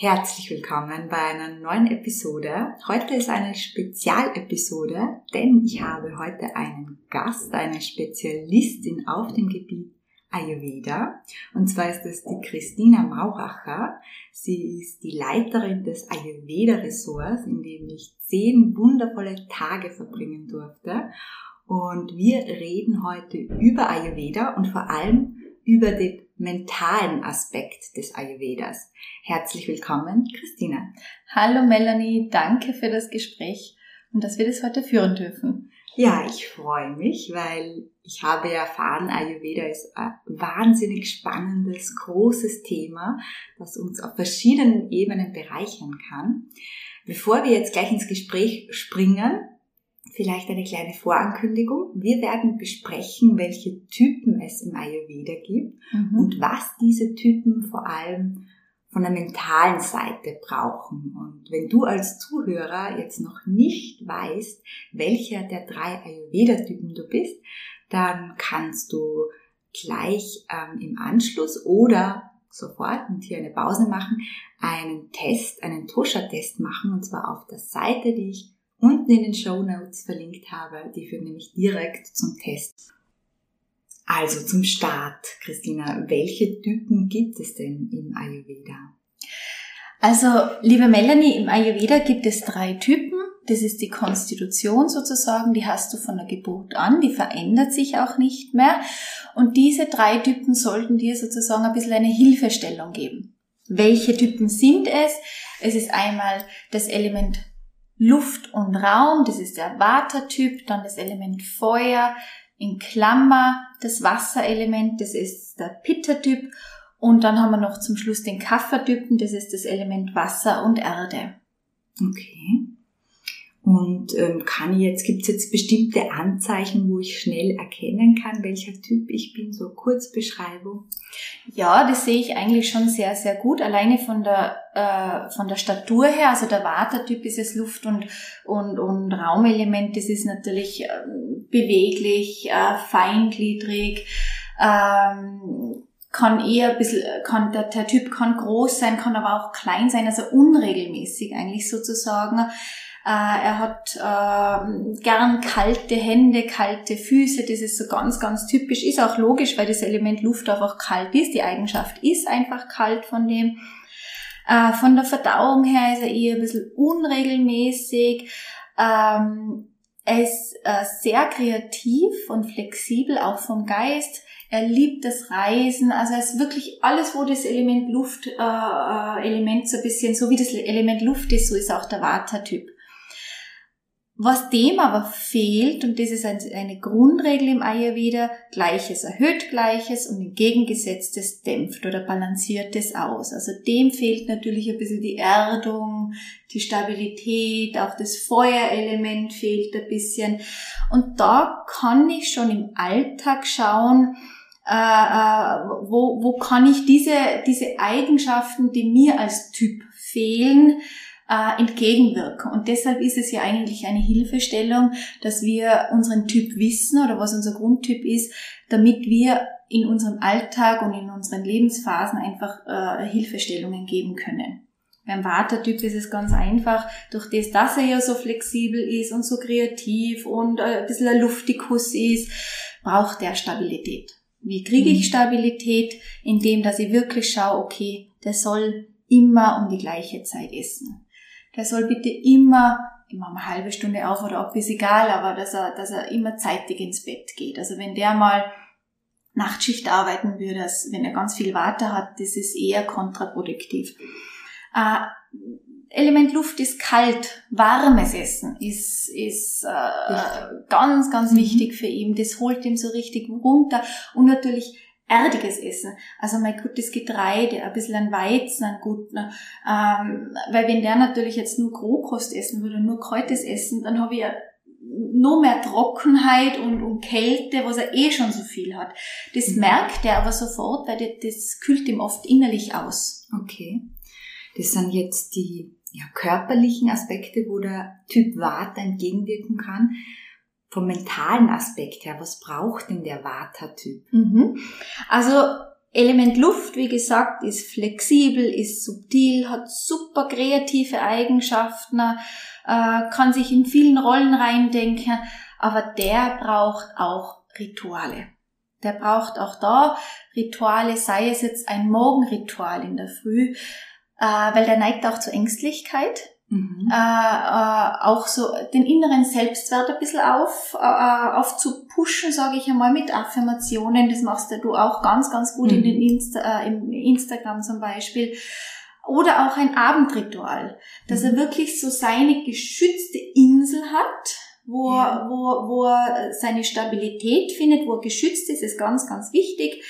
Herzlich willkommen bei einer neuen Episode. Heute ist eine Spezialepisode, denn ich habe heute einen Gast, eine Spezialistin auf dem Gebiet Ayurveda. Und zwar ist es die Christina Mauracher. Sie ist die Leiterin des Ayurveda-Ressorts, in dem ich zehn wundervolle Tage verbringen durfte. Und wir reden heute über Ayurveda und vor allem über den mentalen Aspekt des Ayurvedas. Herzlich willkommen, Christina. Hallo Melanie, danke für das Gespräch und dass wir das heute führen dürfen. Ja, ich freue mich, weil ich habe erfahren, Ayurveda ist ein wahnsinnig spannendes, großes Thema, das uns auf verschiedenen Ebenen bereichern kann. Bevor wir jetzt gleich ins Gespräch springen, vielleicht eine kleine Vorankündigung. Wir werden besprechen, welche Typen es im Ayurveda gibt mhm. und was diese Typen vor allem von der mentalen Seite brauchen. Und wenn du als Zuhörer jetzt noch nicht weißt, welcher der drei Ayurveda-Typen du bist, dann kannst du gleich ähm, im Anschluss oder sofort und hier eine Pause machen, einen Test, einen Tosha-Test machen, und zwar auf der Seite, die ich unten in den Show Notes verlinkt habe. Die führen nämlich direkt zum Test. Also zum Start, Christina, welche Typen gibt es denn im Ayurveda? Also, liebe Melanie, im Ayurveda gibt es drei Typen. Das ist die Konstitution sozusagen, die hast du von der Geburt an, die verändert sich auch nicht mehr. Und diese drei Typen sollten dir sozusagen ein bisschen eine Hilfestellung geben. Welche Typen sind es? Es ist einmal das Element Luft und Raum, das ist der Vata-Typ, dann das Element Feuer, in Klammer das Wasserelement, das ist der Pitta-Typ und dann haben wir noch zum Schluss den Kapha-Typen, das ist das Element Wasser und Erde. Okay. Und ähm, kann jetzt, gibt es jetzt bestimmte Anzeichen, wo ich schnell erkennen kann, welcher Typ ich bin, so Kurzbeschreibung? Ja, das sehe ich eigentlich schon sehr, sehr gut. Alleine von der, äh, von der Statur her, also der Watertyp ist es Luft- und, und, und Raumelement, das ist natürlich äh, beweglich, äh, feingliedrig, ähm, kann eher ein bisschen, kann, der, der Typ kann groß sein, kann aber auch klein sein, also unregelmäßig eigentlich sozusagen. Äh, er hat äh, gern kalte Hände, kalte Füße. Das ist so ganz, ganz typisch. Ist auch logisch, weil das Element Luft einfach kalt ist. Die Eigenschaft ist einfach kalt von dem. Äh, von der Verdauung her ist er eher ein bisschen unregelmäßig. Ähm, er ist äh, sehr kreativ und flexibel, auch vom Geist. Er liebt das Reisen. Also er ist wirklich alles, wo das Element Luft, äh, äh Element so ein bisschen, so wie das Element Luft ist, so ist auch der Vata-Typ. Was dem aber fehlt, und das ist eine Grundregel im Ayurveda, Gleiches erhöht Gleiches und entgegengesetztes dämpft oder balanciert es aus. Also dem fehlt natürlich ein bisschen die Erdung, die Stabilität, auch das Feuerelement fehlt ein bisschen. Und da kann ich schon im Alltag schauen, äh, äh, wo, wo kann ich diese, diese Eigenschaften, die mir als Typ fehlen, äh, entgegenwirken. Und deshalb ist es ja eigentlich eine Hilfestellung, dass wir unseren Typ wissen oder was unser Grundtyp ist, damit wir in unserem Alltag und in unseren Lebensphasen einfach äh, Hilfestellungen geben können. Beim Watertyp ist es ganz einfach, durch das, dass er ja so flexibel ist und so kreativ und äh, ein bisschen ein Luftikus ist, braucht er Stabilität. Wie kriege ich mhm. Stabilität? Indem, dass ich wirklich schaue, okay, der soll immer um die gleiche Zeit essen der soll bitte immer, immer eine halbe Stunde auf oder ab, ist egal, aber dass er, dass er immer zeitig ins Bett geht. Also wenn der mal Nachtschicht arbeiten würde, wenn er ganz viel Water hat, das ist eher kontraproduktiv. Äh, Element Luft ist kalt, warmes Essen ist, ist äh, ganz, ganz mhm. wichtig für ihn. Das holt ihm so richtig runter. Und natürlich erdiges Essen. Also mein gutes Getreide, ein bisschen an Weizen, ein guter, ähm, weil wenn der natürlich jetzt nur Rohkost essen würde, nur Kräutes essen, dann habe ich ja nur mehr Trockenheit und, und Kälte, was er eh schon so viel hat. Das mhm. merkt er aber sofort, weil das, das kühlt ihm oft innerlich aus. Okay. Das sind jetzt die ja, körperlichen Aspekte, wo der Typ Vata entgegenwirken kann vom mentalen Aspekt her, was braucht denn der Vata-Typ? Mhm. Also Element Luft, wie gesagt, ist flexibel, ist subtil, hat super kreative Eigenschaften, äh, kann sich in vielen Rollen reindenken, aber der braucht auch Rituale. Der braucht auch da Rituale, sei es jetzt ein Morgenritual in der Früh, äh, weil der neigt auch zur Ängstlichkeit. Mhm. Äh, äh, auch so den inneren Selbstwert ein bisschen auf, äh, aufzupushen, sage ich einmal, mit Affirmationen. Das machst du auch ganz, ganz gut mhm. in den Insta, äh, im Instagram zum Beispiel. Oder auch ein Abendritual, dass mhm. er wirklich so seine geschützte Insel hat, wo, ja. wo, wo er seine Stabilität findet, wo er geschützt ist, ist ganz, ganz wichtig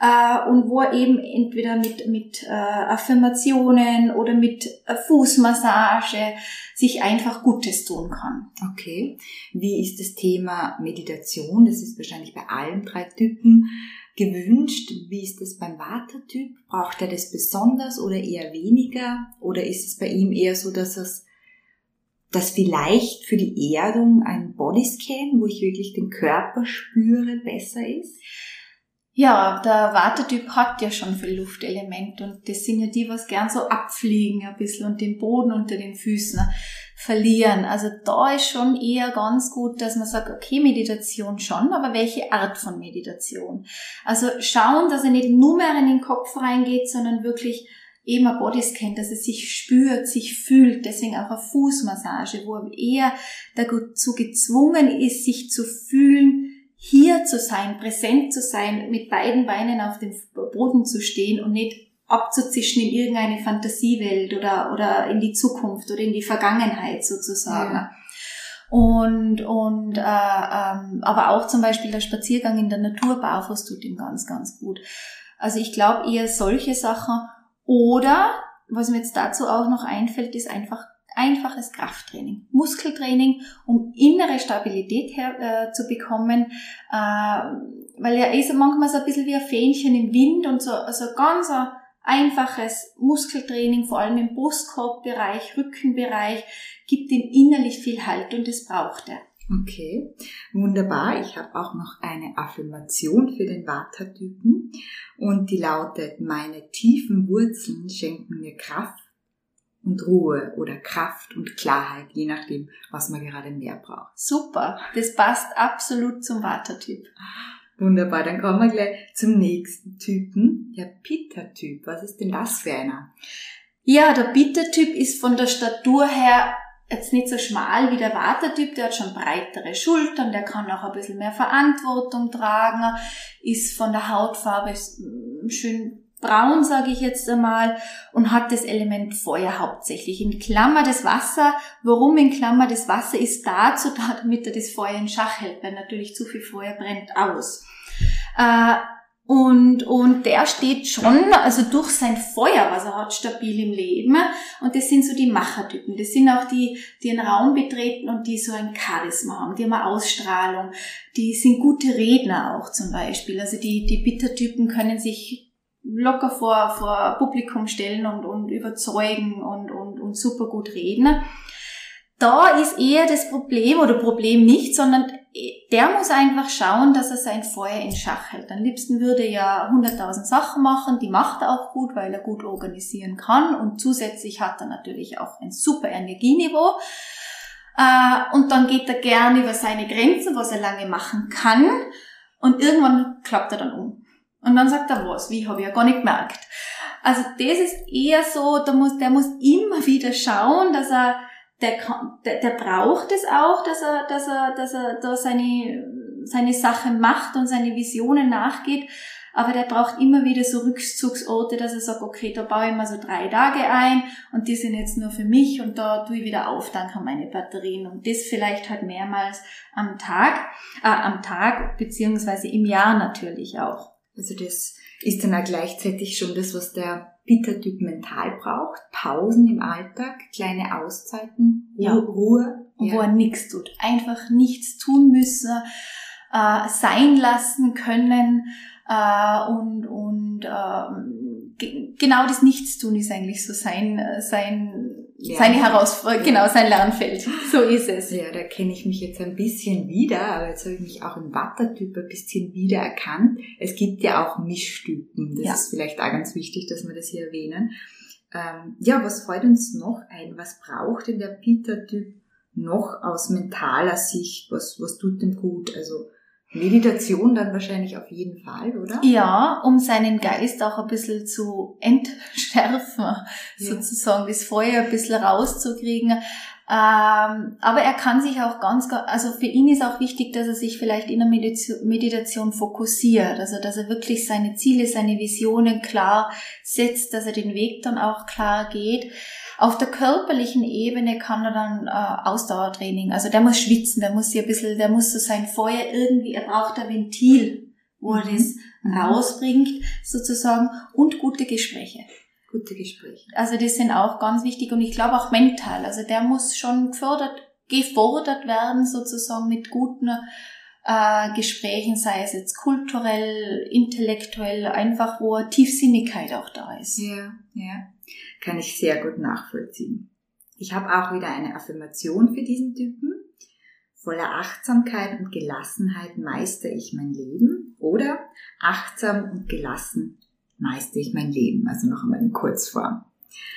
äh, und wo er eben entweder mit, mit äh, Affirmationen oder mit äh, Fußmassage sich einfach Gutes tun kann. Okay. Wie ist das Thema Meditation? Das ist wahrscheinlich bei allen drei Typen gewünscht. Wie ist das beim Vata-Typ? Braucht er das besonders oder eher weniger? Oder ist es bei ihm eher so, dass es dass vielleicht für die Erdung ein Bodyscan, wo ich wirklich den Körper spüre, besser ist? Ja, der Wartetyp hat ja schon viel Luftelement und das sind ja die, was gern so abfliegen ein bisschen und den Boden unter den Füßen verlieren. Also da ist schon eher ganz gut, dass man sagt, okay, Meditation schon, aber welche Art von Meditation? Also schauen, dass er nicht nur mehr in den Kopf reingeht, sondern wirklich eben ein Bodyscan, dass er sich spürt, sich fühlt, deswegen auch eine Fußmassage, wo er eher dazu gezwungen ist, sich zu fühlen, hier zu sein, präsent zu sein, mit beiden Beinen auf dem Boden zu stehen und nicht abzuzischen in irgendeine Fantasiewelt oder, oder in die Zukunft oder in die Vergangenheit sozusagen. Ja. Und, und äh, ähm, aber auch zum Beispiel der Spaziergang in der Natur barfuß tut ihm ganz, ganz gut. Also ich glaube eher solche Sachen. Oder, was mir jetzt dazu auch noch einfällt, ist einfach einfaches Krafttraining, Muskeltraining, um innere Stabilität her, äh, zu bekommen, äh, weil er ist manchmal so ein bisschen wie ein Fähnchen im Wind und so also ganz ein einfaches Muskeltraining, vor allem im Brustkorbbereich, Rückenbereich, gibt ihm innerlich viel Halt und das braucht er. Okay, wunderbar. Ich habe auch noch eine Affirmation für den Vata-Typen und die lautet, meine tiefen Wurzeln schenken mir Kraft und Ruhe oder Kraft und Klarheit, je nachdem, was man gerade mehr braucht. Super, das passt absolut zum Watertyp. Wunderbar, dann kommen wir gleich zum nächsten Typen, der Pitta-Typ. Was ist denn das für einer? Ja, der Pitta-Typ ist von der Statur her jetzt nicht so schmal wie der Watertyp, der hat schon breitere Schultern, der kann auch ein bisschen mehr Verantwortung tragen, ist von der Hautfarbe schön braun, sage ich jetzt einmal, und hat das Element Feuer hauptsächlich. In Klammer das Wasser. Warum in Klammer das Wasser ist dazu da, damit er das Feuer in Schach hält, weil natürlich zu viel Feuer brennt aus. Äh, und, und der steht schon, also durch sein Feuer, was er hat, stabil im Leben. Und das sind so die Machertypen. Das sind auch die, die einen Raum betreten und die so ein Charisma haben. Die haben eine Ausstrahlung. Die sind gute Redner auch zum Beispiel. Also die, die Bittertypen können sich locker vor, vor Publikum stellen und, und überzeugen und, und, und super gut reden. Da ist eher das Problem, oder Problem nicht, sondern der muss einfach schauen, dass er sein Feuer in Schach hält. Am liebsten würde er ja 100.000 Sachen machen, die macht er auch gut, weil er gut organisieren kann und zusätzlich hat er natürlich auch ein super Energieniveau. Äh, und dann geht er gerne über seine Grenzen, was er lange machen kann und irgendwann klappt er dann um. Und dann sagt er was, wie habe ich ja gar nicht gemerkt. Also das ist eher so, der muss, der muss immer wieder schauen, dass er, der, der, der braucht es auch, dass er, dass er, dass er da seine, seine Sache macht und seine Visionen nachgeht. Aber der braucht immer wieder so Rückzugsorte, dass er sagt, okay, da baue ich mal so drei Tage ein und die sind jetzt nur für mich und da tue ich wieder auf, dann kann meine Batterien und das vielleicht halt mehrmals am Tag, äh, am Tag beziehungsweise im Jahr natürlich auch. Also das ist dann auch gleichzeitig schon das, was der Peter-Typ mental braucht. Pausen im Alltag, kleine Auszeiten, Ja. Ruhe. wo er nichts tut. Einfach nichts tun müssen, äh, sein lassen können äh, und, und ge genau das Nichtstun ist eigentlich so sein, äh, sein Ja. seine Herausforderung, genau, sein Lernfeld. So ist es. Ja, da kenne ich mich jetzt ein bisschen wieder, aber jetzt habe ich mich auch im Watter-Typ ein bisschen wiedererkannt. Es gibt ja auch Mischtypen. Das Ja. ist vielleicht auch ganz wichtig, dass wir das hier erwähnen. Ähm, ja, was fällt uns noch ein? Was braucht denn der Peter-Typ noch aus mentaler Sicht? Was, was tut dem gut? Also Meditation dann wahrscheinlich auf jeden Fall, oder? Ja, um seinen Geist auch ein bisschen zu entschärfen, Ja. sozusagen, das Feuer ein bisschen rauszukriegen. Ähm, aber er kann sich auch ganz, ga- also für ihn ist auch wichtig, dass er sich vielleicht in der Meditation fokussiert, also dass er wirklich seine Ziele, seine Visionen klar setzt, dass er den Weg dann auch klar geht. Auf der körperlichen Ebene kann er dann äh, Ausdauertraining, also der muss schwitzen, der muss sich ein bisschen, der muss so sein Feuer irgendwie, er braucht ein Ventil, wo er Mhm. das rausbringt, sozusagen, und gute Gespräche. Gute Gespräche. Also das sind auch ganz wichtig und ich glaube auch mental. Also der muss schon gefördert, gefordert werden, sozusagen mit guten äh, Gesprächen, sei es jetzt kulturell, intellektuell, einfach wo Tiefsinnigkeit auch da ist. Ja, ja. Kann ich sehr gut nachvollziehen. Ich habe auch wieder eine Affirmation für diesen Typen. Voller Achtsamkeit und Gelassenheit meistere ich mein Leben. Oder achtsam und gelassen meistere ich mein Leben. Also noch einmal in Kurzform.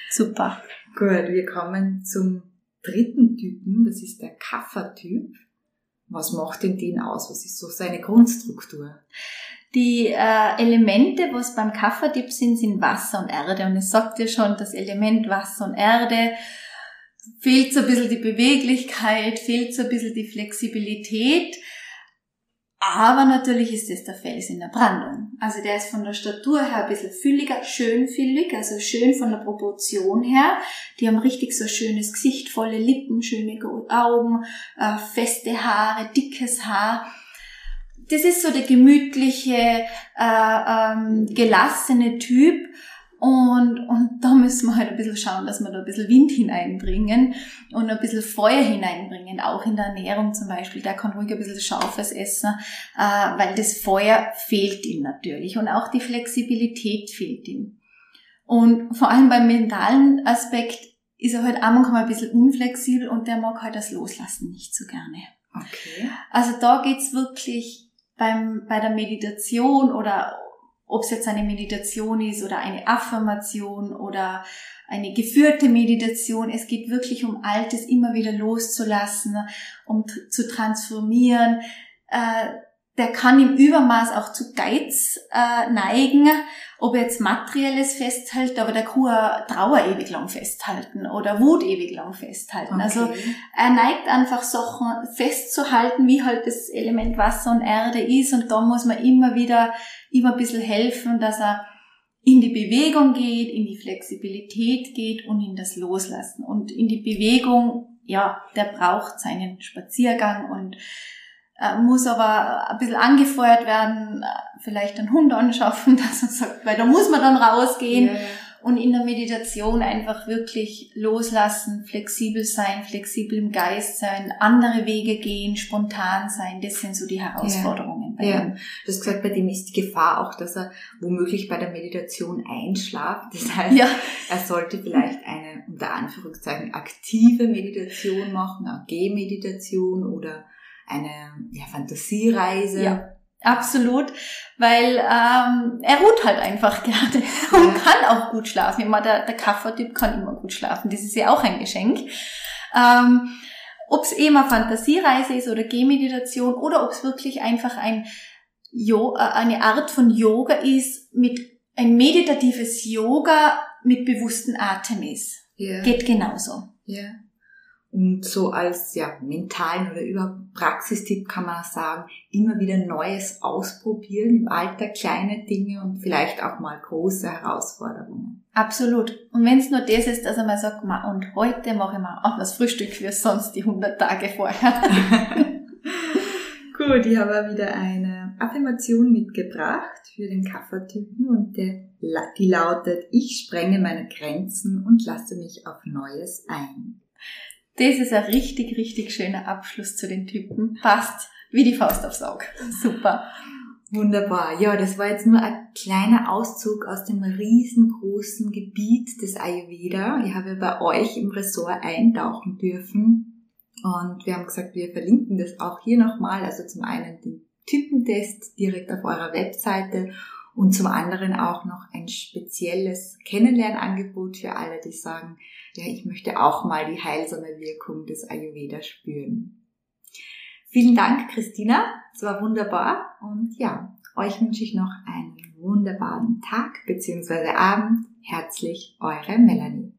Super. Gut, wir kommen zum dritten Typen. Das ist der Kaffertyp. Was macht denn den aus? Was ist so seine Grundstruktur? Die äh, Elemente, was beim Kaffertipp sind, sind Wasser und Erde. Und es sagt ja schon, das Element Wasser und Erde fehlt so ein bisschen die Beweglichkeit, fehlt so ein bisschen die Flexibilität. Aber natürlich ist das der Fels in der Brandung. Also der ist von der Statur her ein bisschen fülliger, schön füllig, also schön von der Proportion her. Die haben richtig so schönes Gesicht, volle Lippen, schöne Augen, äh, feste Haare, dickes Haar das ist so der gemütliche, äh, ähm, gelassene Typ. Und, müssen wir halt ein bisschen schauen, dass wir da ein bisschen Wind hineinbringen und ein bisschen Feuer hineinbringen, auch in der Ernährung zum Beispiel. Der kann ruhig ein bisschen scharfes essen, äh, weil das Feuer fehlt ihm natürlich und auch die Flexibilität fehlt ihm. Und vor allem beim mentalen Aspekt ist er halt auch manchmal ein bisschen unflexibel und der mag halt das Loslassen nicht so gerne. Okay. Also da geht's wirklich beim, bei der Meditation oder ob es jetzt eine Meditation ist oder eine Affirmation oder eine geführte Meditation. Es geht wirklich um Altes immer wieder loszulassen, um zu transformieren. Äh, der kann im Übermaß auch zu Geiz äh, neigen, ob er jetzt materielles festhält, aber der kann auch Trauer ewig lang festhalten oder Wut ewig lang festhalten. Also Okay. er neigt einfach Sachen festzuhalten, wie halt das Element Wasser und Erde ist und da muss man immer wieder immer ein bisschen helfen, dass er in die Bewegung geht, in die Flexibilität geht und in das Loslassen. Und in die Bewegung, ja, der braucht seinen Spaziergang und äh, muss aber ein bisschen angefeuert werden, äh, vielleicht einen Hund anschaffen, dass er sagt, weil da muss man dann rausgehen Ja, ja. und in der Meditation einfach wirklich loslassen, flexibel sein, flexibel im Geist sein, andere Wege gehen, spontan sein. Das sind so die Herausforderungen bei Ja. ihm. Du hast gesagt, bei dem ist die Gefahr auch, dass er womöglich bei der Meditation einschlaft. Das heißt, Ja, er sollte vielleicht eine unter Anführungszeichen aktive Meditation machen, eine Gehmeditation oder eine ja, Fantasiereise. Ja. absolut, weil ähm, er ruht halt einfach gerne und kann auch gut schlafen. Immer der, der Kaffertyp kann immer gut schlafen. Das ist ja auch ein Geschenk. Ähm, ob es eben eine Fantasiereise ist oder Gehmeditation oder ob es wirklich einfach ein jo äh, eine Art von Yoga ist, mit ein meditatives Yoga mit bewussten Atem ist. Ja. Geht genauso. Ja. Und so als ja, mentalen oder über Praxistipp kann man sagen, immer wieder Neues ausprobieren im Alltag, kleine Dinge und vielleicht auch mal große Herausforderungen. Absolut. Und wenn es nur das ist, dass er mal sagt, ma, und heute mache ich mal anders Frühstück wie sonst die 100 Tage vorher. Gut, ich habe wieder eine Affirmation mitgebracht für den Kaffertypen und der, die lautet, ich sprenge meine Grenzen und lasse mich auf Neues ein. Das ist ein richtig, richtig schöner Abschluss zu den Typen. Passt wie die Faust aufs Auge. Super. Wunderbar. Ja, das war jetzt nur ein kleiner Auszug aus dem riesengroßen Gebiet des Ayurveda. Ich habe bei euch im Ressort eintauchen dürfen. Und wir haben gesagt, wir verlinken das auch hier nochmal. Also zum einen den Typentest direkt auf eurer Webseite und zum anderen auch noch ein spezielles Kennenlernangebot für alle, die sagen, ja, ich möchte auch mal die heilsame Wirkung des Ayurveda spüren. Vielen Dank, Christina. Es war wunderbar. Und ja, euch wünsche ich noch einen wunderbaren Tag bzw. Abend. Herzlich, eure Melanie.